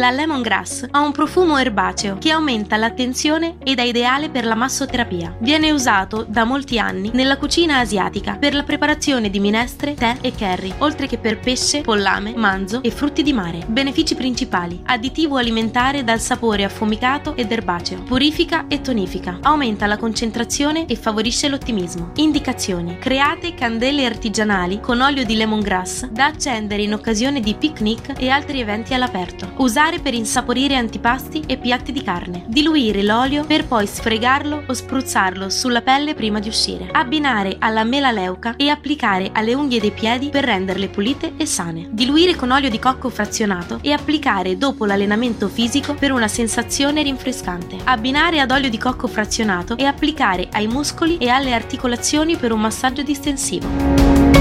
La lemongrass ha un profumo erbaceo che aumenta l'attenzione ed è ideale per la massoterapia. Viene usato da molti anni nella cucina asiatica per la preparazione di minestre, tè e curry, oltre che per pesce, pollame, manzo e frutti di mare. Benefici principali: additivo alimentare dal sapore affumicato ed erbaceo, purifica e tonifica, aumenta la concentrazione e favorisce l'ottimismo. Indicazioni: create candele artigianali con olio di lemongrass da accendere in occasione di picnic e altri eventi all'aperto. Usare per insaporire antipasti e piatti di carne. Diluire l'olio per poi sfregarlo o spruzzarlo sulla pelle prima di uscire. Abbinare alla melaleuca e applicare alle unghie dei piedi per renderle pulite e sane. Diluire con olio di cocco frazionato e applicare dopo l'allenamento fisico per una sensazione rinfrescante. Abbinare ad olio di cocco frazionato e applicare ai muscoli e alle articolazioni per un massaggio distensivo.